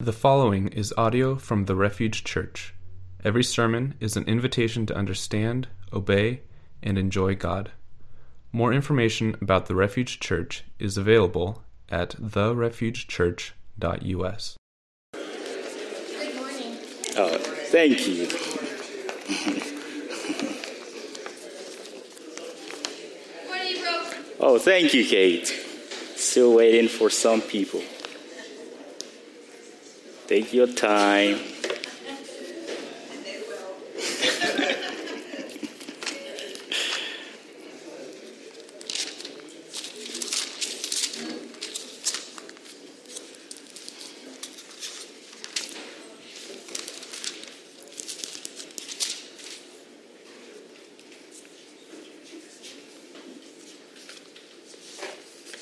The following is audio from the Refuge Church. Every sermon is an invitation to understand, obey, and enjoy God. More information about the Refuge Church is available at therefugechurch.us. Good morning. Oh, thank you. Morning, bro. Oh, thank you, Kate. Still waiting for some people. Take your time.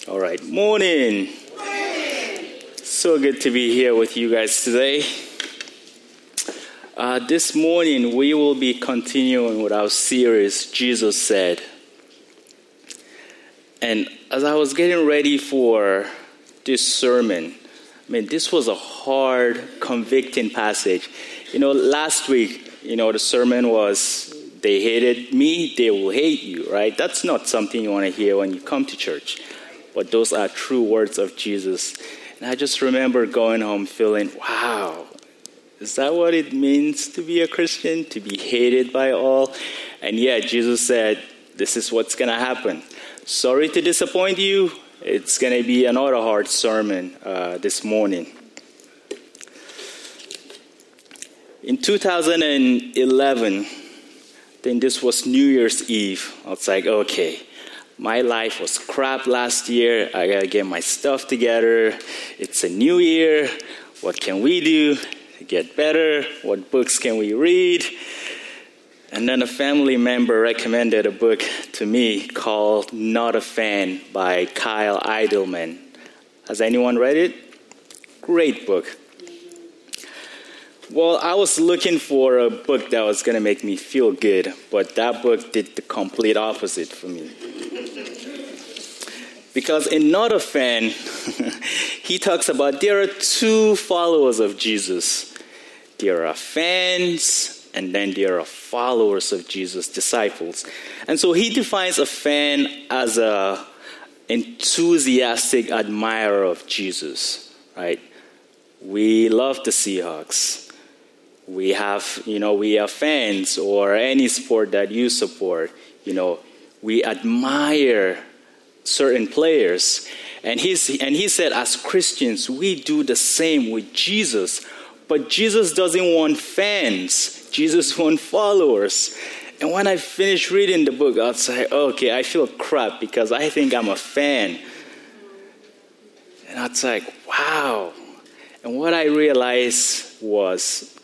All right, morning. So to be here with you guys today. Uh, this morning, we will be continuing with our series, Jesus Said. And as I was getting ready for this sermon, I mean, this was a hard, convicting passage. You know, last week, you know, the sermon was, they hated me, they will hate you, right? That's not something you want to hear when you come to church. But those are true words of Jesus. And I just remember going home feeling, wow, is that what it means to be a Christian? To be hated by all? And yeah, Jesus said, this is what's going to happen. Sorry to disappoint you. It's going to be another hard sermon uh, this morning. In 2011, then this was New Year's Eve. I was like, okay, my life was crap last year. I gotta get my stuff together. It's a new year. What can we do to get better? What books can we read? And then a family member recommended a book to me called Not a Fan by Kyle Idleman. Has anyone read it? Great book. Well, I was looking for a book that was going to make me feel good, but that book did the complete opposite for me. Because in Not a Fan, he talks about there are two followers of Jesus there are fans, and then there are followers of Jesus, disciples. And so he defines a fan as a enthusiastic admirer of Jesus, right? We love the Seahawks. We have, you know, we are fans or any sport that you support, you know, we admire certain players. And, he's, and he said, as Christians, we do the same with Jesus. But Jesus doesn't want fans, Jesus wants followers. And when I finished reading the book, I was like, okay, I feel crap because I think I'm a fan. And I was like, wow. And what I realized was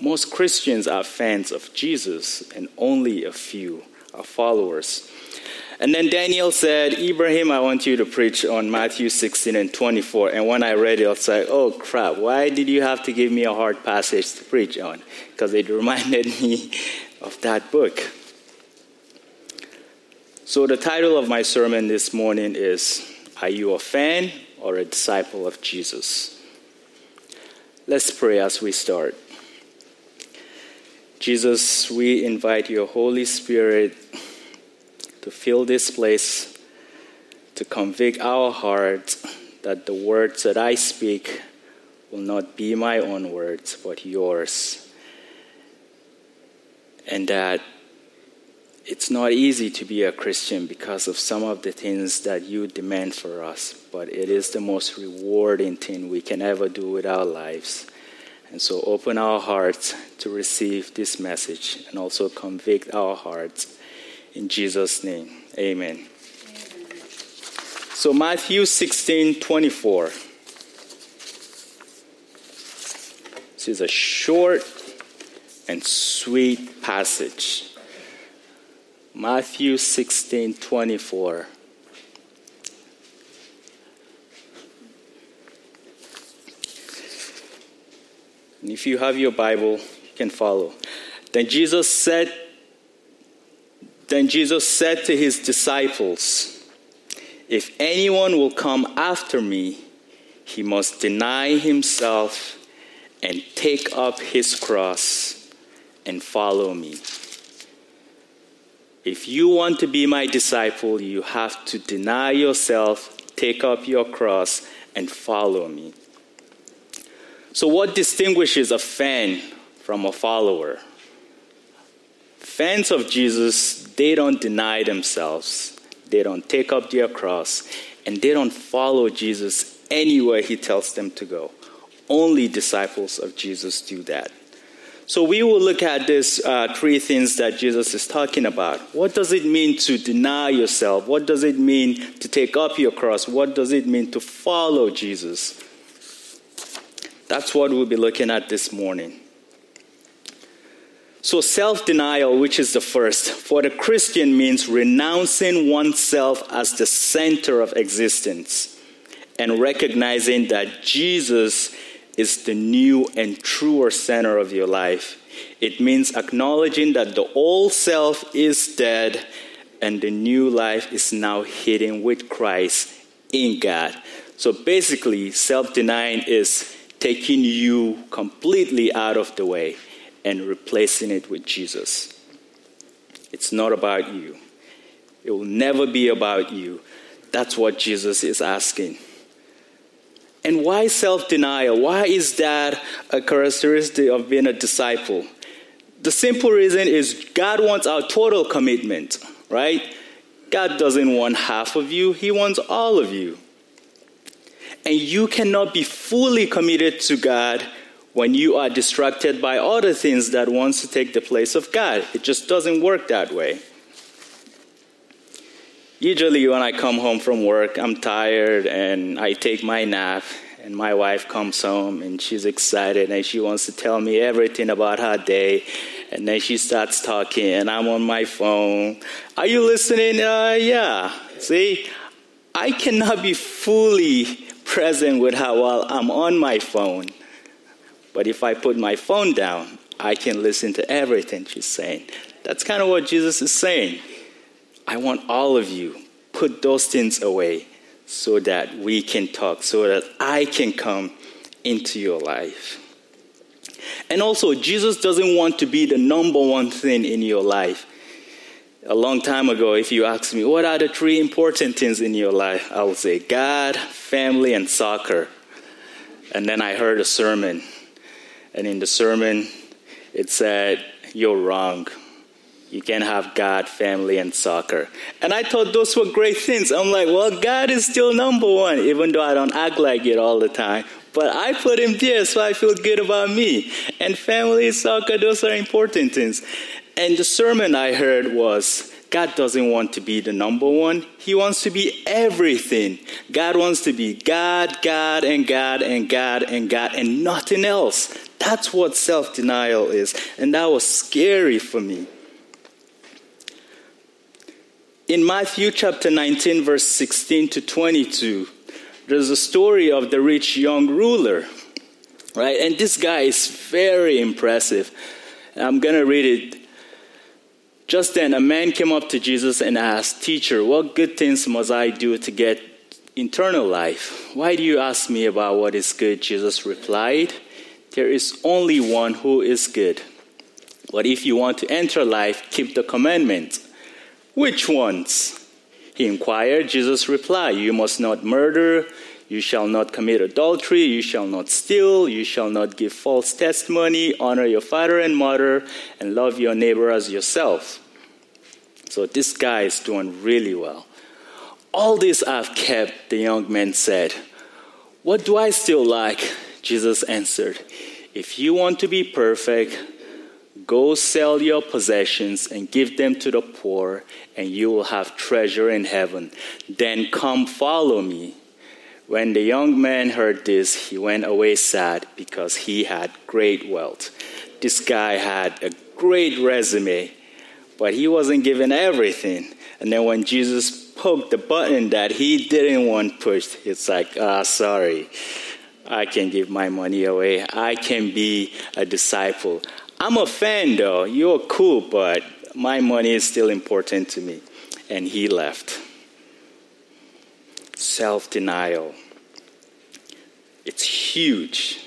most Christians are fans of Jesus, and only a few are followers. And then Daniel said, Ibrahim, I want you to preach on Matthew 16 and 24. And when I read it, I was like, oh crap, why did you have to give me a hard passage to preach on? Because it reminded me of that book. So the title of my sermon this morning is Are You a Fan or a Disciple of Jesus? Let's pray as we start. Jesus, we invite your Holy Spirit to fill this place, to convict our hearts that the words that I speak will not be my own words, but yours. And that it's not easy to be a Christian because of some of the things that you demand for us, but it is the most rewarding thing we can ever do with our lives. And so open our hearts to receive this message and also convict our hearts. In Jesus' name, amen. amen. So, Matthew 16 24. This is a short and sweet passage. Matthew 16 24. And if you have your Bible, you can follow. Then Jesus said, then Jesus said to his disciples, If anyone will come after me, he must deny himself and take up his cross and follow me. If you want to be my disciple, you have to deny yourself, take up your cross, and follow me. So, what distinguishes a fan from a follower? Fans of Jesus, they don't deny themselves, they don't take up their cross, and they don't follow Jesus anywhere he tells them to go. Only disciples of Jesus do that. So we will look at these uh, three things that Jesus is talking about. What does it mean to deny yourself? What does it mean to take up your cross? What does it mean to follow Jesus? That's what we'll be looking at this morning. So, self denial, which is the first, for the Christian means renouncing oneself as the center of existence and recognizing that Jesus is the new and truer center of your life. It means acknowledging that the old self is dead and the new life is now hidden with Christ in God. So basically, self denying is taking you completely out of the way and replacing it with Jesus. It's not about you, it will never be about you. That's what Jesus is asking. And why self denial? Why is that a characteristic of being a disciple? The simple reason is God wants our total commitment, right? God doesn't want half of you, He wants all of you. And you cannot be fully committed to God when you are distracted by other things that wants to take the place of God. It just doesn't work that way. Usually, when I come home from work, I'm tired and I take my nap, and my wife comes home and she's excited and she wants to tell me everything about her day. And then she starts talking, and I'm on my phone. Are you listening? Uh, yeah. See, I cannot be fully present with her while I'm on my phone. But if I put my phone down, I can listen to everything she's saying. That's kind of what Jesus is saying. I want all of you put those things away so that we can talk, so that I can come into your life. And also, Jesus doesn't want to be the number one thing in your life. A long time ago, if you ask me, what are the three important things in your life? I would say God, family, and soccer. And then I heard a sermon. And in the sermon, it said, You're wrong. You can't have God, family, and soccer. And I thought those were great things. I'm like, well, God is still number one, even though I don't act like it all the time. But I put him there, so I feel good about me. And family, soccer, those are important things. And the sermon I heard was God doesn't want to be the number one. He wants to be everything. God wants to be God, God, and God, and God, and God, and nothing else. That's what self denial is. And that was scary for me. In Matthew chapter 19, verse 16 to 22, there's a story of the rich young ruler, right? And this guy is very impressive. I'm going to read it. Just then, a man came up to Jesus and asked, Teacher, what good things must I do to get eternal life? Why do you ask me about what is good? Jesus replied, There is only one who is good. But if you want to enter life, keep the commandments. Which ones? He inquired. Jesus replied, You must not murder, you shall not commit adultery, you shall not steal, you shall not give false testimony, honor your father and mother, and love your neighbor as yourself. So this guy is doing really well. All this I've kept, the young man said. What do I still lack? Jesus answered, If you want to be perfect, Go sell your possessions and give them to the poor, and you will have treasure in heaven. Then come follow me. When the young man heard this, he went away sad because he had great wealth. This guy had a great resume, but he wasn't given everything. And then when Jesus poked the button that he didn't want pushed, it's like, ah, sorry. I can give my money away. I can be a disciple. I'm a fan though. You're cool, but my money is still important to me. And he left. Self denial. It's huge.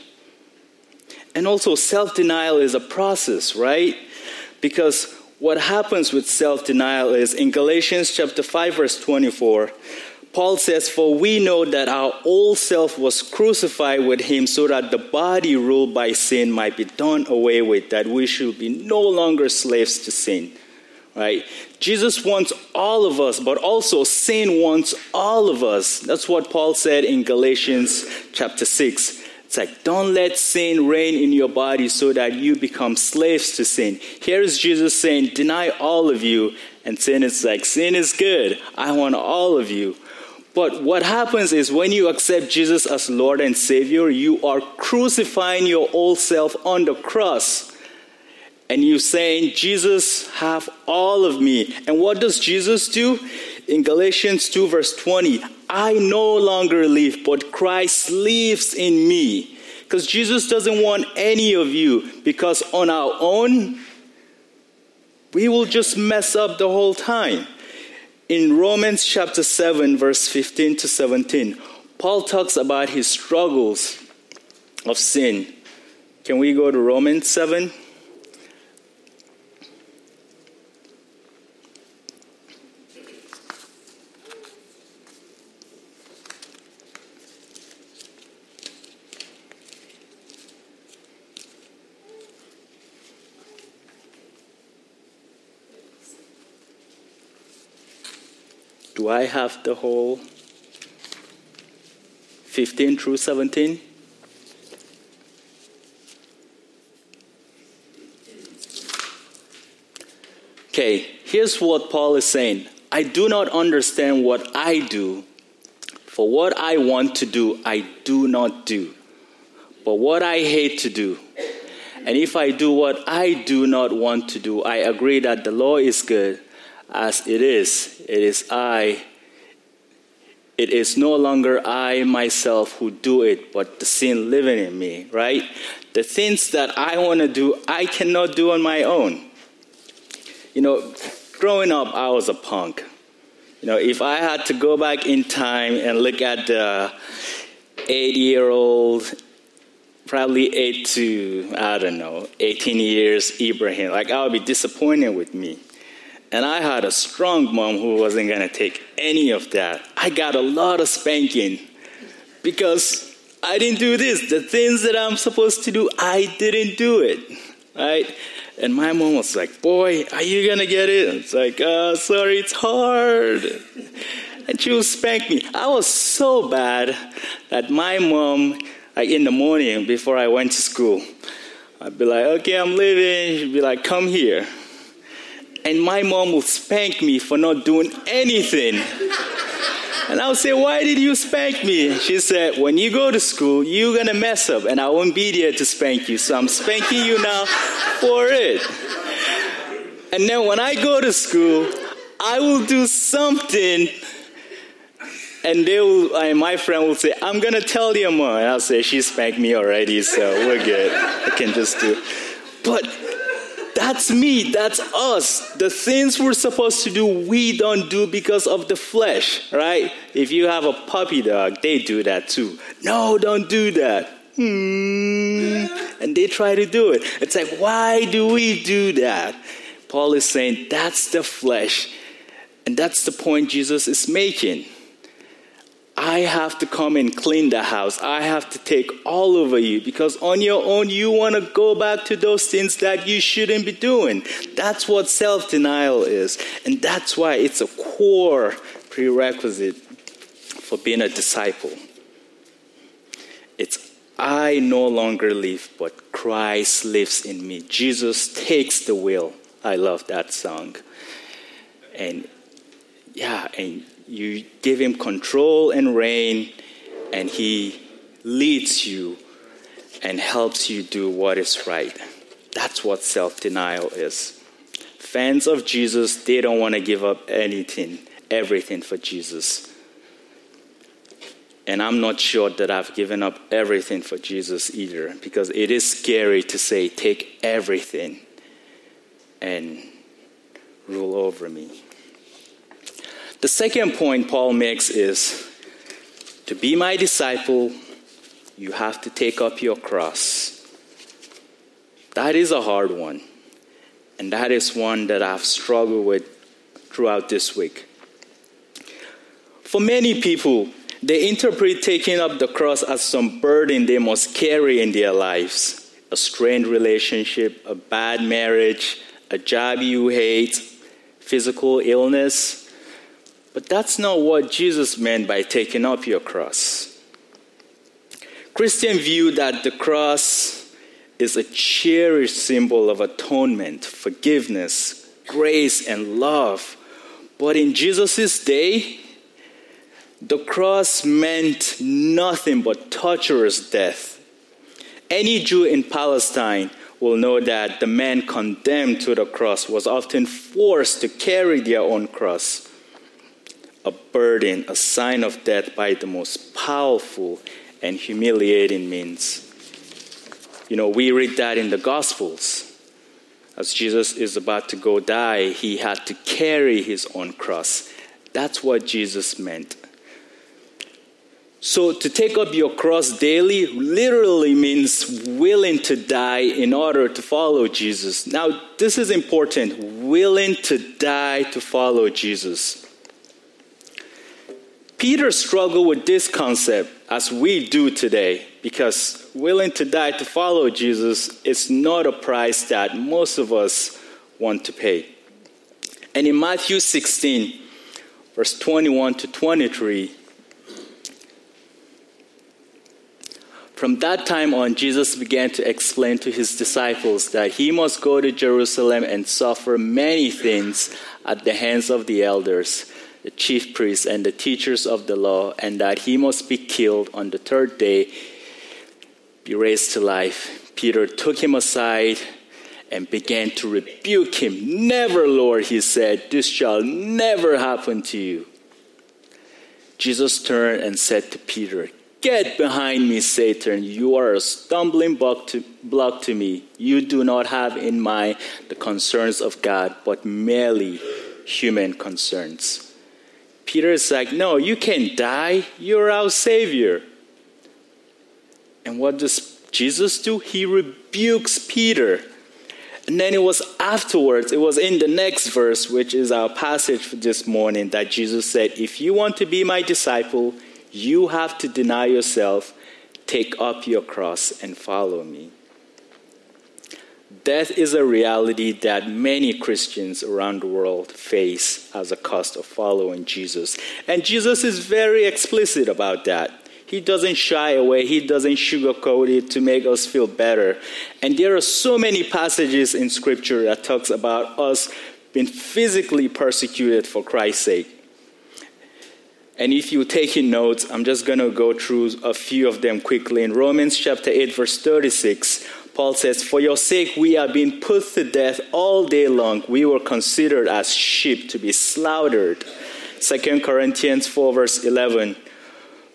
And also, self denial is a process, right? Because what happens with self denial is in Galatians chapter 5, verse 24, Paul says, For we know that our old self was crucified with him so that the body ruled by sin might be done away with, that we should be no longer slaves to sin. Right? Jesus wants all of us, but also sin wants all of us. That's what Paul said in Galatians chapter 6. It's like, don't let sin reign in your body so that you become slaves to sin. Here is Jesus saying, deny all of you. And sin is like, sin is good. I want all of you. But what happens is when you accept Jesus as Lord and Savior, you are crucifying your old self on the cross. And you saying, Jesus, have all of me. And what does Jesus do? In Galatians 2, verse 20, I no longer live, but Christ lives in me. Because Jesus doesn't want any of you, because on our own, we will just mess up the whole time in Romans chapter 7, verse 15 to 17, Paul talks about his struggles of sin. Can we go to Romans 7? I have the whole 15 through 17? Okay, here's what Paul is saying I do not understand what I do, for what I want to do, I do not do. But what I hate to do, and if I do what I do not want to do, I agree that the law is good as it is. It is I. It is no longer I myself who do it, but the sin living in me, right? The things that I want to do, I cannot do on my own. You know, growing up, I was a punk. You know, if I had to go back in time and look at the eight year old, probably eight to, I don't know, 18 years Ibrahim, like I would be disappointed with me. And I had a strong mom who wasn't going to take any of that. I got a lot of spanking because I didn't do this. The things that I'm supposed to do, I didn't do it. Right? And my mom was like, Boy, are you going to get it? It's like, uh, Sorry, it's hard. And she would spank me. I was so bad that my mom, like in the morning before I went to school, I'd be like, Okay, I'm leaving. She'd be like, Come here and my mom will spank me for not doing anything. And I'll say, Why did you spank me? She said, When you go to school, you're gonna mess up, and I won't be there to spank you. So I'm spanking you now for it. And then when I go to school, I will do something, and they will, and my friend will say, I'm gonna tell your mom. And I'll say, She spanked me already, so we're good. I can just do. But that's me. That's us. The things we're supposed to do, we don't do because of the flesh, right? If you have a puppy dog, they do that too. No, don't do that. Hmm. And they try to do it. It's like, why do we do that? Paul is saying that's the flesh. And that's the point Jesus is making. I have to come and clean the house. I have to take all over you because on your own you want to go back to those things that you shouldn't be doing. That's what self denial is. And that's why it's a core prerequisite for being a disciple. It's I no longer live, but Christ lives in me. Jesus takes the wheel. I love that song. And yeah, and you give him control and reign, and he leads you and helps you do what is right. That's what self denial is. Fans of Jesus, they don't want to give up anything, everything for Jesus. And I'm not sure that I've given up everything for Jesus either, because it is scary to say, take everything and rule over me. The second point Paul makes is to be my disciple, you have to take up your cross. That is a hard one. And that is one that I've struggled with throughout this week. For many people, they interpret taking up the cross as some burden they must carry in their lives a strained relationship, a bad marriage, a job you hate, physical illness. But that's not what Jesus meant by taking up your cross. Christian view that the cross is a cherished symbol of atonement, forgiveness, grace, and love. But in Jesus' day, the cross meant nothing but torturous death. Any Jew in Palestine will know that the man condemned to the cross was often forced to carry their own cross, a burden, a sign of death by the most powerful and humiliating means. You know, we read that in the Gospels. As Jesus is about to go die, he had to carry his own cross. That's what Jesus meant. So, to take up your cross daily literally means willing to die in order to follow Jesus. Now, this is important willing to die to follow Jesus. Peter struggled with this concept as we do today because willing to die to follow Jesus is not a price that most of us want to pay. And in Matthew 16, verse 21 to 23, From that time on, Jesus began to explain to his disciples that he must go to Jerusalem and suffer many things at the hands of the elders, the chief priests, and the teachers of the law, and that he must be killed on the third day, be raised to life. Peter took him aside and began to rebuke him. Never, Lord, he said, this shall never happen to you. Jesus turned and said to Peter, Get behind me, Satan. You are a stumbling block to, block to me. You do not have in mind the concerns of God, but merely human concerns. Peter is like, No, you can't die. You're our Savior. And what does Jesus do? He rebukes Peter. And then it was afterwards, it was in the next verse, which is our passage for this morning, that Jesus said, If you want to be my disciple, you have to deny yourself, take up your cross, and follow me. Death is a reality that many Christians around the world face as a cost of following Jesus. And Jesus is very explicit about that. He doesn't shy away, he doesn't sugarcoat it to make us feel better. And there are so many passages in scripture that talks about us being physically persecuted for Christ's sake. And if you're taking notes, I'm just going to go through a few of them quickly. In Romans chapter 8, verse 36, Paul says, For your sake we are being put to death all day long. We were considered as sheep to be slaughtered. 2 Corinthians 4, verse 11,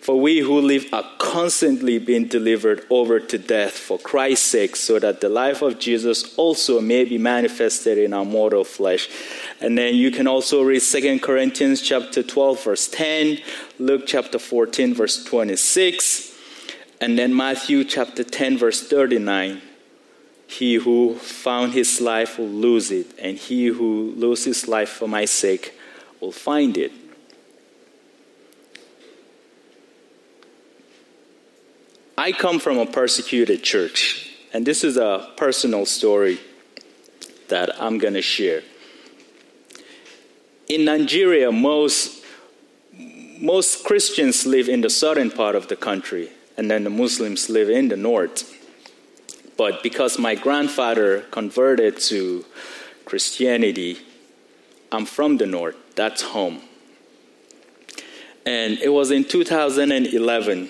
For we who live are constantly being delivered over to death for Christ's sake, so that the life of Jesus also may be manifested in our mortal flesh. And then you can also read 2 Corinthians chapter 12 verse 10, Luke chapter 14 verse 26, and then Matthew chapter 10 verse 39. He who found his life will lose it, and he who loses his life for my sake will find it. I come from a persecuted church, and this is a personal story that I'm going to share. In Nigeria, most, most Christians live in the southern part of the country, and then the Muslims live in the north. But because my grandfather converted to Christianity, I'm from the north. That's home. And it was in 2011.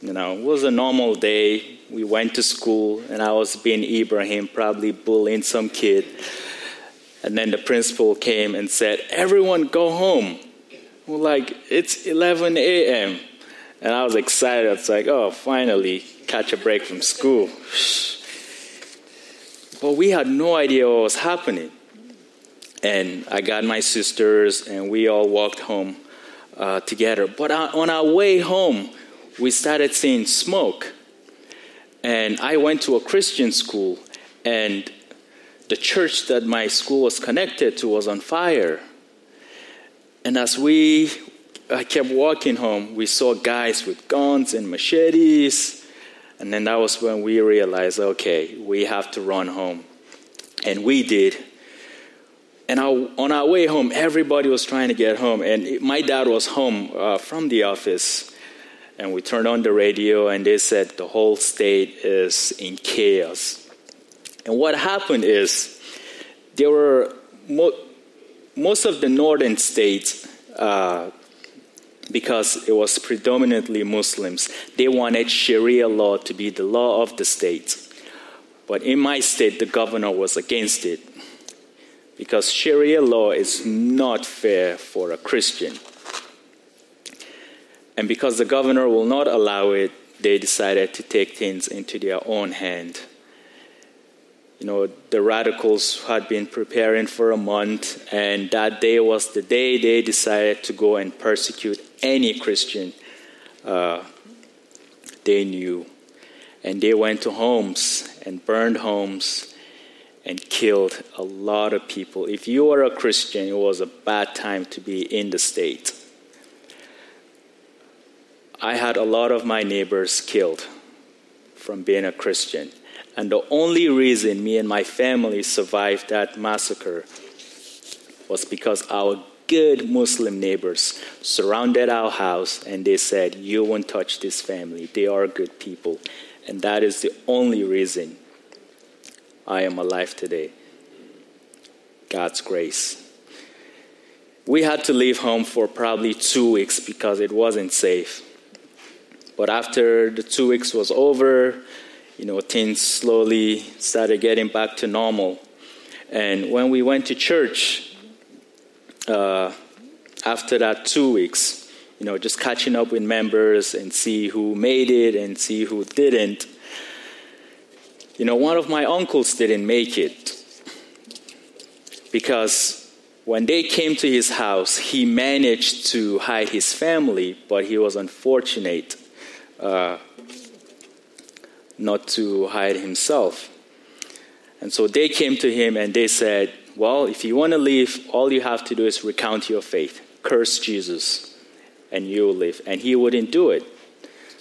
You know, it was a normal day. We went to school, and I was being Ibrahim, probably bullying some kid. And then the principal came and said, Everyone go home. We're like, It's 11 a.m. And I was excited. It's like, Oh, finally, catch a break from school. But we had no idea what was happening. And I got my sisters, and we all walked home uh, together. But on our way home, we started seeing smoke. And I went to a Christian school, and the church that my school was connected to was on fire. And as we I kept walking home, we saw guys with guns and machetes. And then that was when we realized okay, we have to run home. And we did. And on our way home, everybody was trying to get home. And my dad was home uh, from the office. And we turned on the radio, and they said the whole state is in chaos. And what happened is there were mo- most of the northern states, uh, because it was predominantly Muslims, they wanted Sharia law to be the law of the state. But in my state, the governor was against it because Sharia law is not fair for a Christian. And because the governor will not allow it, they decided to take things into their own hand. You know, the radicals had been preparing for a month, and that day was the day they decided to go and persecute any Christian uh, they knew. And they went to homes and burned homes and killed a lot of people. If you were a Christian, it was a bad time to be in the state. I had a lot of my neighbors killed from being a Christian. And the only reason me and my family survived that massacre was because our good Muslim neighbors surrounded our house and they said, You won't touch this family. They are good people. And that is the only reason I am alive today. God's grace. We had to leave home for probably two weeks because it wasn't safe. But after the two weeks was over, you know, things slowly started getting back to normal. And when we went to church, uh, after that two weeks, you know, just catching up with members and see who made it and see who didn't. You know, one of my uncles didn't make it because when they came to his house, he managed to hide his family, but he was unfortunate uh, not to hide himself. And so they came to him and they said, Well, if you want to leave, all you have to do is recount your faith, curse Jesus, and you will live. And he wouldn't do it.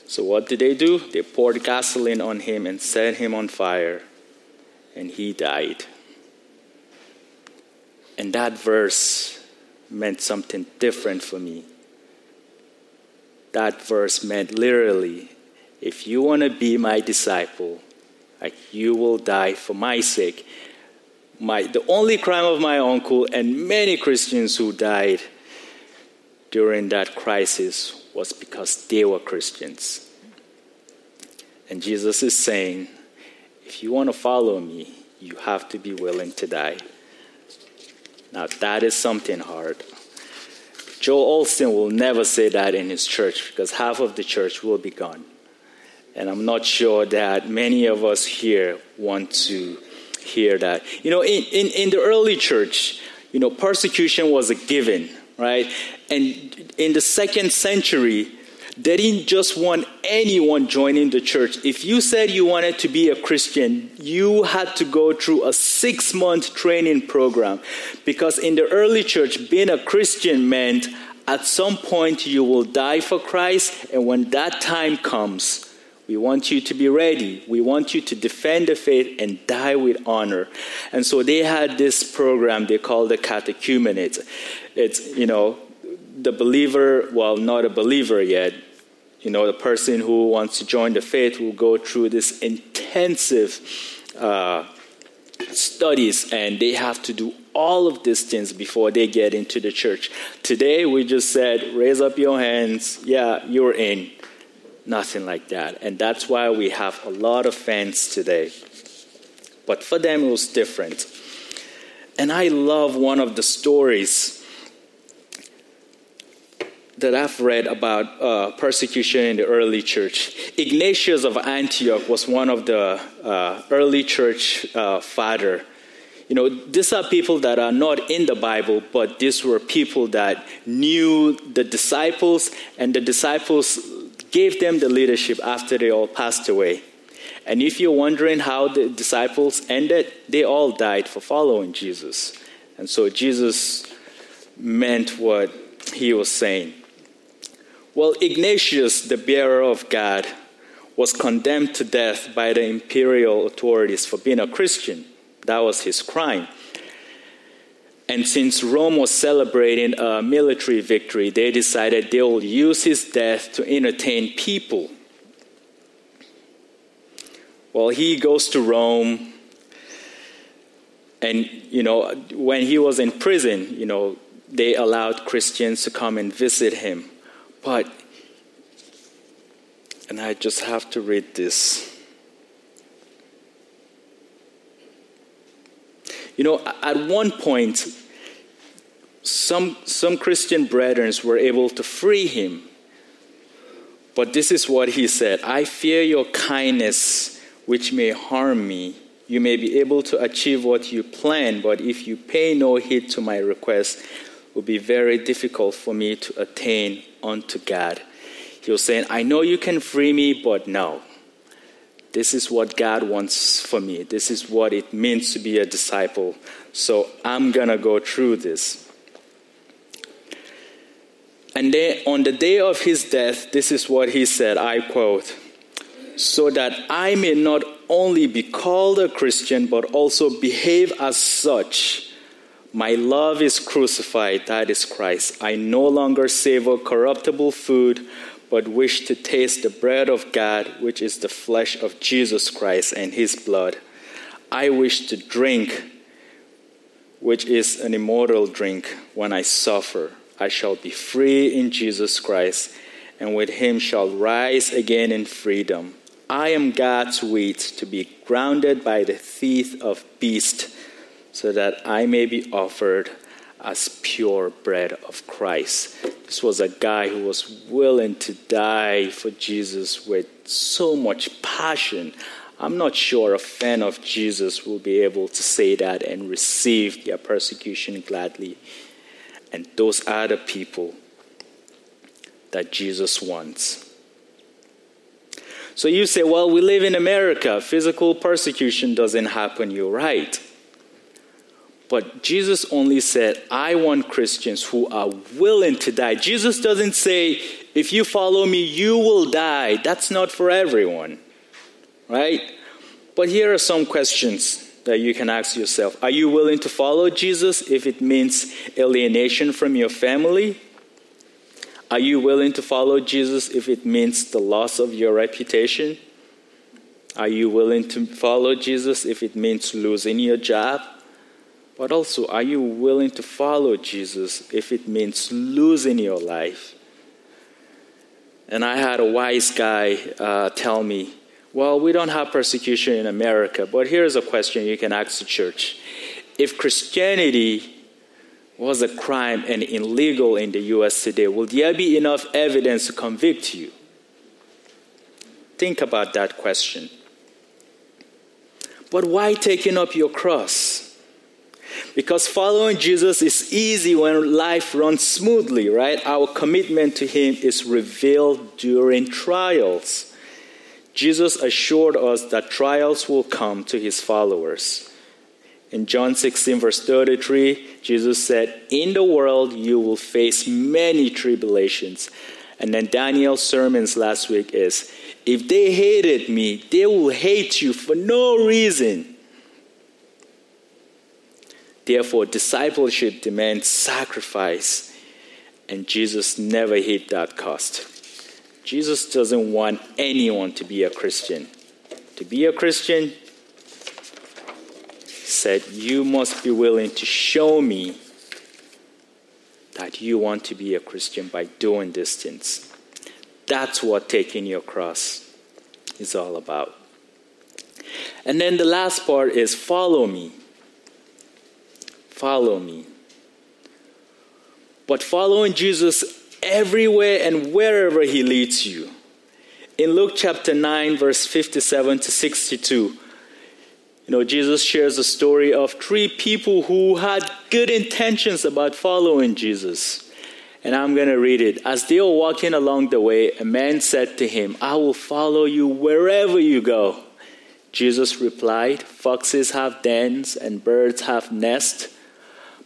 So what did they do? They poured gasoline on him and set him on fire, and he died. And that verse meant something different for me. That verse meant literally if you want to be my disciple, like you will die for my sake. My, the only crime of my uncle and many Christians who died during that crisis was because they were Christians. And Jesus is saying, if you want to follow me, you have to be willing to die. Now, that is something hard. Joel Osteen will never say that in his church because half of the church will be gone. And I'm not sure that many of us here want to hear that. You know, in, in, in the early church, you know, persecution was a given, right? And in the second century, they didn't just want anyone joining the church. If you said you wanted to be a Christian, you had to go through a six month training program. Because in the early church, being a Christian meant at some point you will die for Christ, and when that time comes, we want you to be ready. We want you to defend the faith and die with honor. And so they had this program they called the catechumenate. It's, you know, the believer, well, not a believer yet, you know, the person who wants to join the faith will go through this intensive uh, studies and they have to do all of these things before they get into the church. Today, we just said, raise up your hands. Yeah, you're in. Nothing like that. And that's why we have a lot of fans today. But for them, it was different. And I love one of the stories that I've read about uh, persecution in the early church. Ignatius of Antioch was one of the uh, early church uh, father. You know, these are people that are not in the Bible, but these were people that knew the disciples, and the disciples gave them the leadership after they all passed away. And if you're wondering how the disciples ended, they all died for following Jesus. And so Jesus meant what he was saying. Well, Ignatius, the bearer of God, was condemned to death by the imperial authorities for being a Christian. That was his crime. And since Rome was celebrating a military victory, they decided they will use his death to entertain people. Well, he goes to Rome, and you know, when he was in prison, you know, they allowed Christians to come and visit him. But, and I just have to read this. You know, at one point, some, some Christian brethren were able to free him. But this is what he said I fear your kindness, which may harm me. You may be able to achieve what you plan, but if you pay no heed to my request, it will be very difficult for me to attain unto God. He was saying, I know you can free me, but no. This is what God wants for me. This is what it means to be a disciple. So I'm going to go through this. And then on the day of his death, this is what he said I quote, so that I may not only be called a Christian, but also behave as such. My love is crucified, that is Christ. I no longer savor corruptible food, but wish to taste the bread of God, which is the flesh of Jesus Christ and his blood. I wish to drink, which is an immortal drink, when I suffer. I shall be free in Jesus Christ, and with him shall rise again in freedom. I am God's wheat to be grounded by the teeth of beast, so that I may be offered as pure bread of Christ. This was a guy who was willing to die for Jesus with so much passion. I'm not sure a fan of Jesus will be able to say that and receive their persecution gladly. And those are the people that Jesus wants. So you say, well, we live in America. Physical persecution doesn't happen. You're right. But Jesus only said, I want Christians who are willing to die. Jesus doesn't say, if you follow me, you will die. That's not for everyone. Right? But here are some questions that you can ask yourself Are you willing to follow Jesus if it means alienation from your family? Are you willing to follow Jesus if it means the loss of your reputation? Are you willing to follow Jesus if it means losing your job? But also, are you willing to follow Jesus if it means losing your life? And I had a wise guy uh, tell me, Well, we don't have persecution in America, but here's a question you can ask the church. If Christianity was a crime and illegal in the US today, will there be enough evidence to convict you? Think about that question. But why taking up your cross? Because following Jesus is easy when life runs smoothly, right? Our commitment to Him is revealed during trials. Jesus assured us that trials will come to His followers. In John 16, verse 33, Jesus said, In the world you will face many tribulations. And then Daniel's sermons last week is, If they hated me, they will hate you for no reason. Therefore, discipleship demands sacrifice, and Jesus never hit that cost. Jesus doesn't want anyone to be a Christian. To be a Christian, said, You must be willing to show me that you want to be a Christian by doing these things. That's what taking your cross is all about. And then the last part is follow me. Follow me. But following Jesus everywhere and wherever he leads you. In Luke chapter 9, verse 57 to 62, you know, Jesus shares a story of three people who had good intentions about following Jesus. And I'm going to read it. As they were walking along the way, a man said to him, I will follow you wherever you go. Jesus replied, Foxes have dens and birds have nests,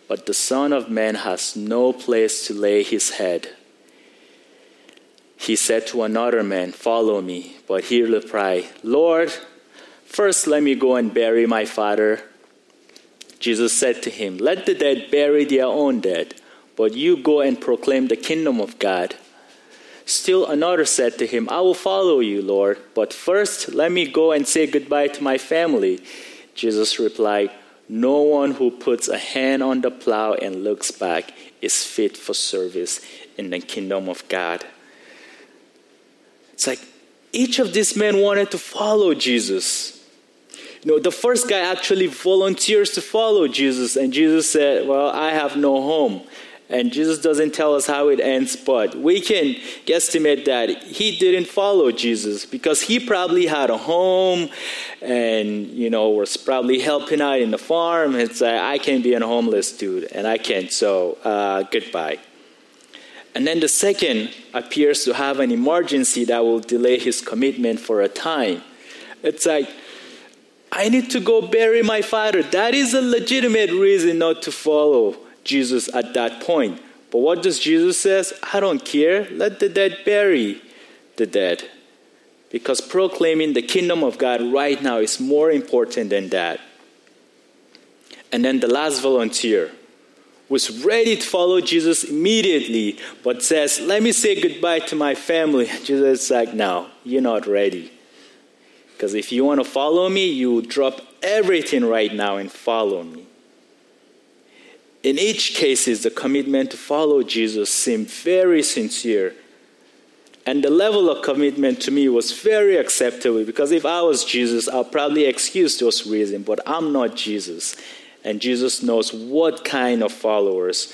but the Son of Man has no place to lay his head. He said to another man, Follow me. But he replied, Lord, first let me go and bury my father. Jesus said to him, Let the dead bury their own dead, but you go and proclaim the kingdom of God. Still another said to him, I will follow you, Lord, but first let me go and say goodbye to my family. Jesus replied, No one who puts a hand on the plow and looks back is fit for service in the kingdom of God. It's like each of these men wanted to follow Jesus. You know, the first guy actually volunteers to follow Jesus, and Jesus said, Well, I have no home. And Jesus doesn't tell us how it ends, but we can guesstimate that he didn't follow Jesus because he probably had a home and, you know, was probably helping out in the farm. It's like, I can't be a homeless dude, and I can't, so uh, goodbye. And then the second appears to have an emergency that will delay his commitment for a time. It's like, I need to go bury my father. That is a legitimate reason not to follow Jesus at that point. But what does Jesus says? I don't care. Let the dead bury the dead. Because proclaiming the kingdom of God right now is more important than that. And then the last volunteer was ready to follow Jesus immediately, but says, Let me say goodbye to my family. Jesus is like, No, you're not ready. Because if you want to follow me, you drop everything right now and follow me. In each case, the commitment to follow Jesus seemed very sincere. And the level of commitment to me was very acceptable because if I was Jesus, I'll probably excuse those reasons, but I'm not Jesus. And Jesus knows what kind of followers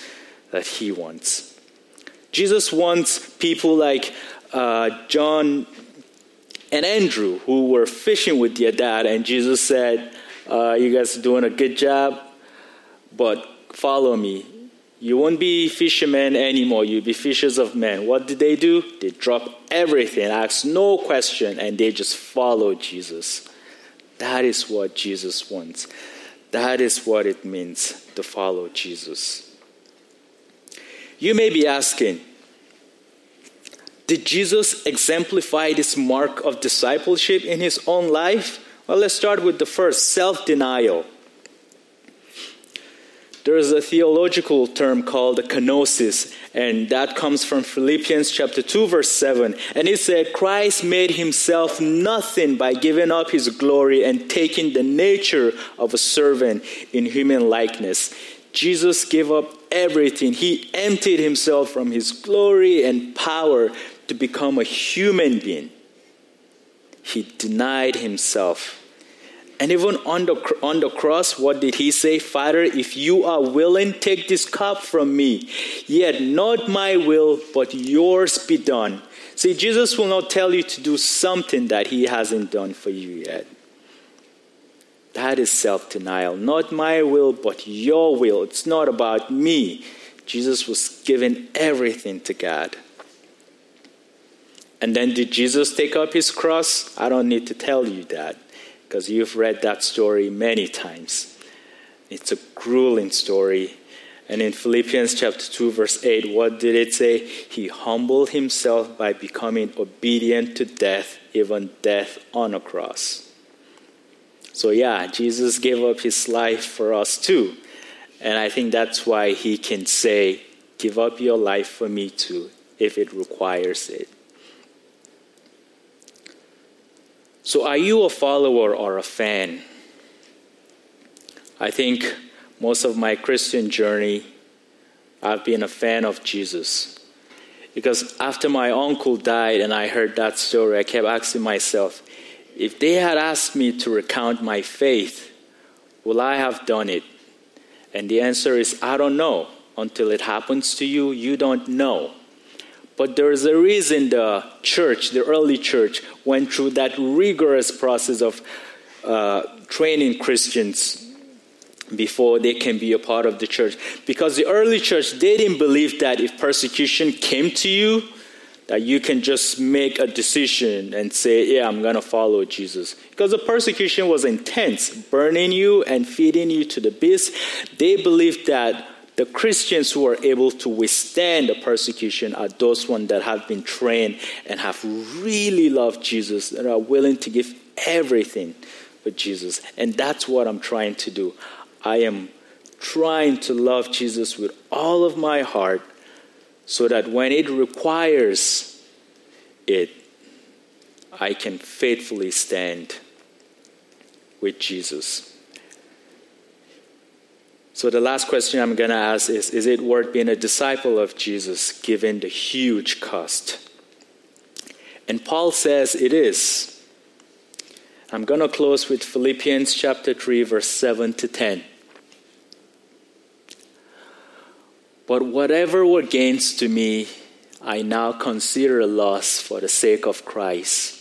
that he wants. Jesus wants people like uh, John and Andrew who were fishing with their dad, and Jesus said, uh, You guys are doing a good job, but follow me. You won't be fishermen anymore. You'll be fishers of men. What did they do? They dropped everything, asked no question, and they just followed Jesus. That is what Jesus wants. That is what it means to follow Jesus. You may be asking, did Jesus exemplify this mark of discipleship in his own life? Well, let's start with the first self denial. There is a theological term called kenosis, and that comes from Philippians chapter 2, verse 7. And it said, Christ made himself nothing by giving up his glory and taking the nature of a servant in human likeness. Jesus gave up everything. He emptied himself from his glory and power to become a human being. He denied himself and even on the, on the cross, what did he say? Father, if you are willing, take this cup from me. Yet not my will, but yours be done. See, Jesus will not tell you to do something that he hasn't done for you yet. That is self denial. Not my will, but your will. It's not about me. Jesus was giving everything to God. And then did Jesus take up his cross? I don't need to tell you that because you've read that story many times. It's a grueling story. And in Philippians chapter 2 verse 8, what did it say? He humbled himself by becoming obedient to death, even death on a cross. So yeah, Jesus gave up his life for us too. And I think that's why he can say, give up your life for me too, if it requires it. So, are you a follower or a fan? I think most of my Christian journey, I've been a fan of Jesus. Because after my uncle died and I heard that story, I kept asking myself, if they had asked me to recount my faith, will I have done it? And the answer is, I don't know. Until it happens to you, you don't know. But there is a reason the church, the early church, went through that rigorous process of uh, training Christians before they can be a part of the church. Because the early church, they didn't believe that if persecution came to you, that you can just make a decision and say, Yeah, I'm going to follow Jesus. Because the persecution was intense, burning you and feeding you to the beast. They believed that the Christians who are able to withstand the persecution are those ones that have been trained and have really loved Jesus and are willing to give everything for Jesus. And that's what I'm trying to do. I am trying to love Jesus with all of my heart so that when it requires it, I can faithfully stand with Jesus. So, the last question I'm going to ask is Is it worth being a disciple of Jesus given the huge cost? And Paul says it is. I'm going to close with Philippians chapter 3, verse 7 to 10. But whatever were gains to me, I now consider a loss for the sake of Christ.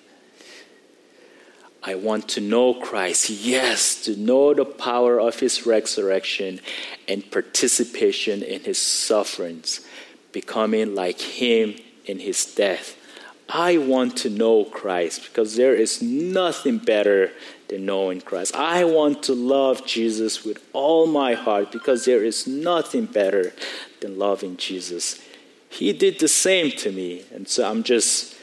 I want to know Christ, yes, to know the power of his resurrection and participation in his sufferings, becoming like him in his death. I want to know Christ because there is nothing better than knowing Christ. I want to love Jesus with all my heart because there is nothing better than loving Jesus. He did the same to me, and so I'm just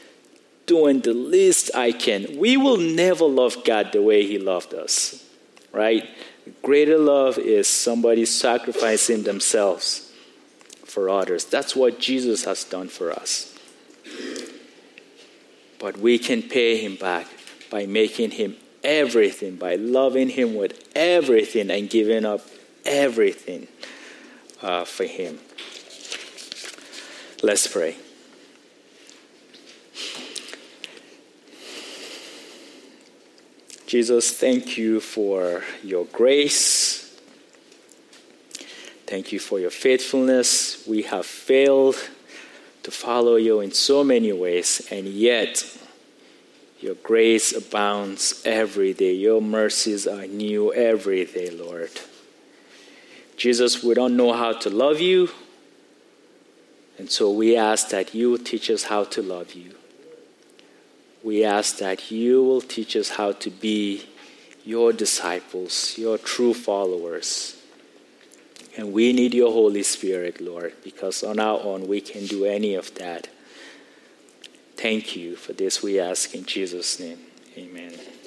doing the least I can. We will never love God the way He loved us, right? Greater love is somebody sacrificing themselves for others. That's what Jesus has done for us. But we can pay him back by making him everything, by loving him with everything and giving up everything uh, for him. Let's pray. Jesus, thank you for your grace. Thank you for your faithfulness. We have failed to follow you in so many ways, and yet your grace abounds every day. Your mercies are new every day, Lord. Jesus, we don't know how to love you, and so we ask that you teach us how to love you. We ask that you will teach us how to be your disciples, your true followers. And we need your Holy Spirit, Lord, because on our own we can do any of that. Thank you for this, we ask in Jesus' name. Amen.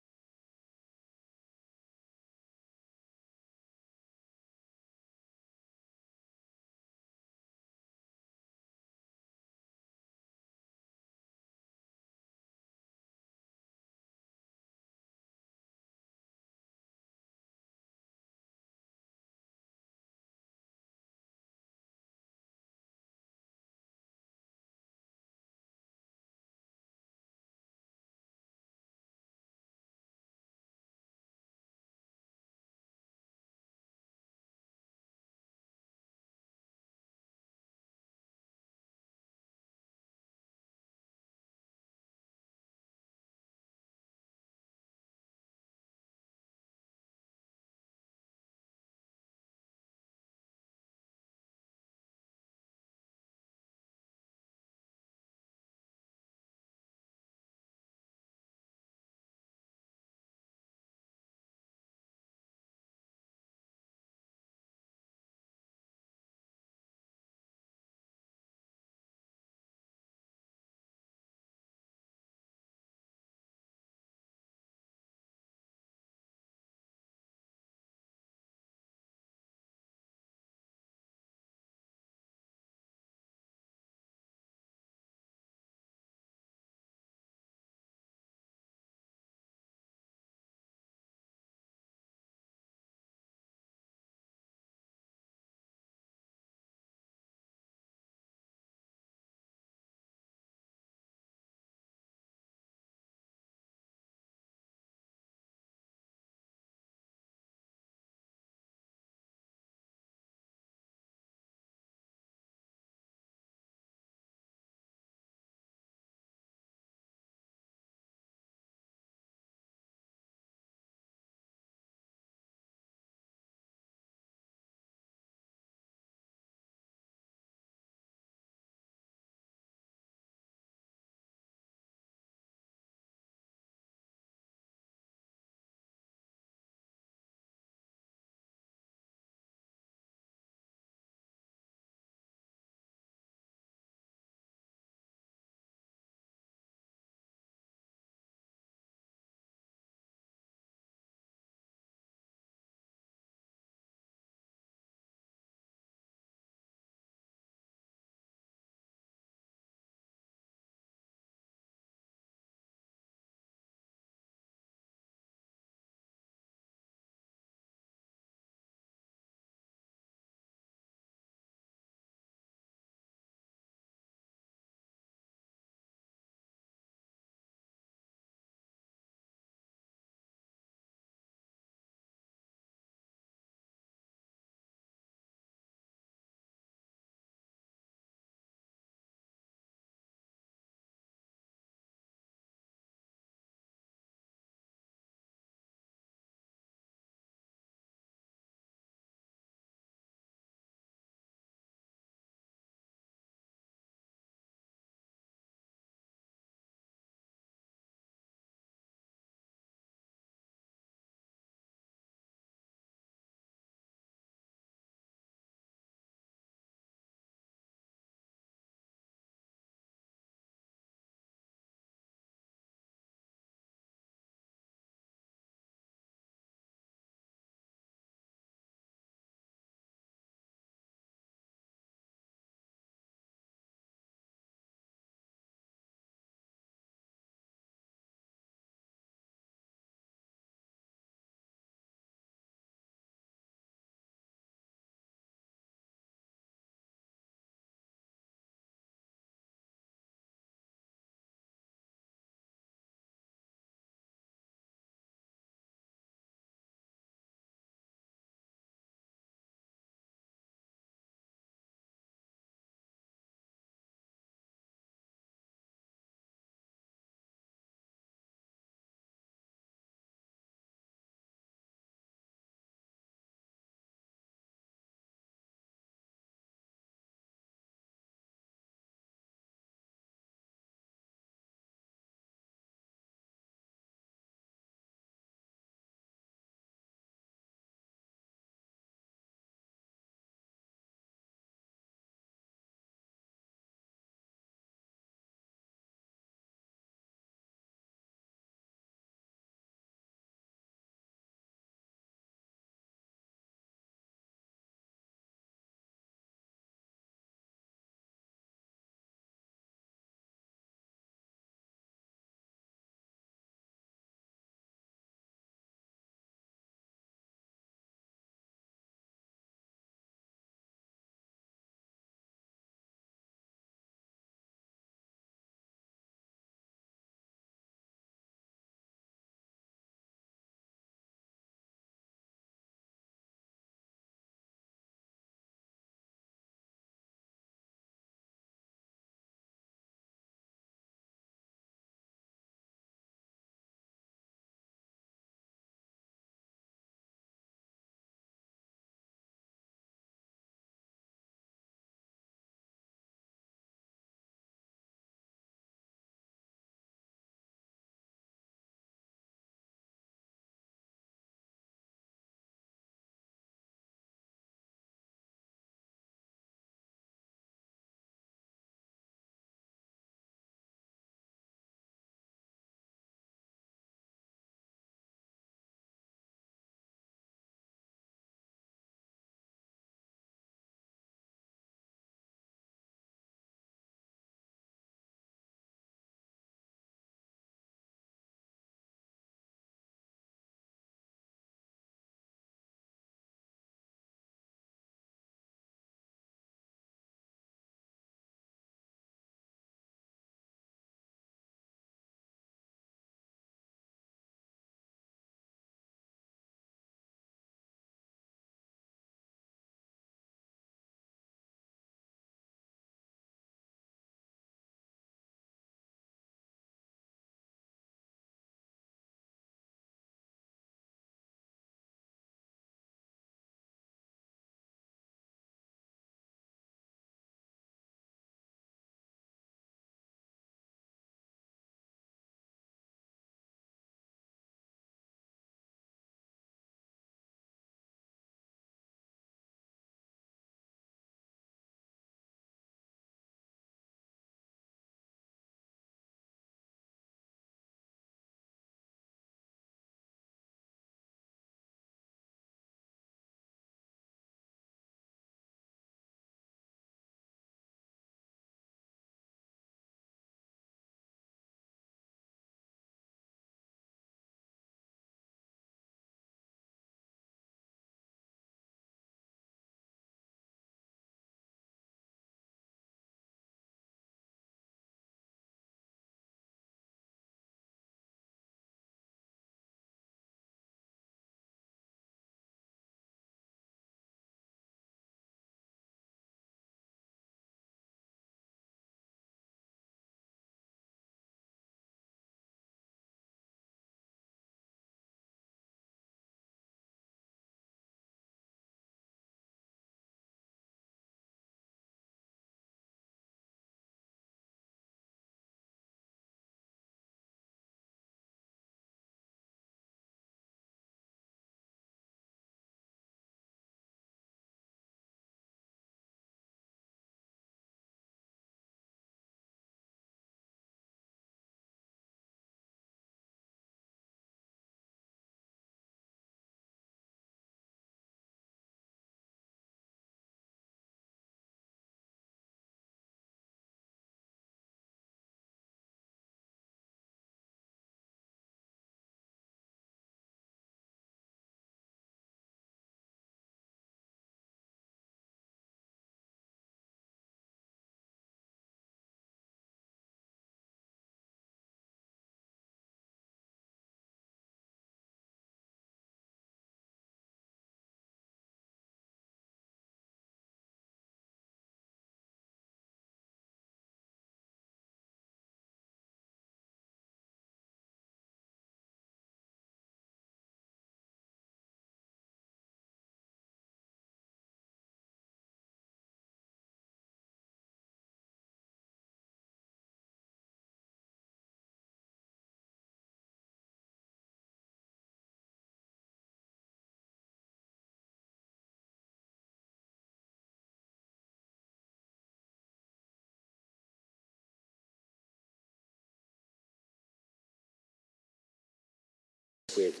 With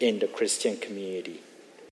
in the Christian community.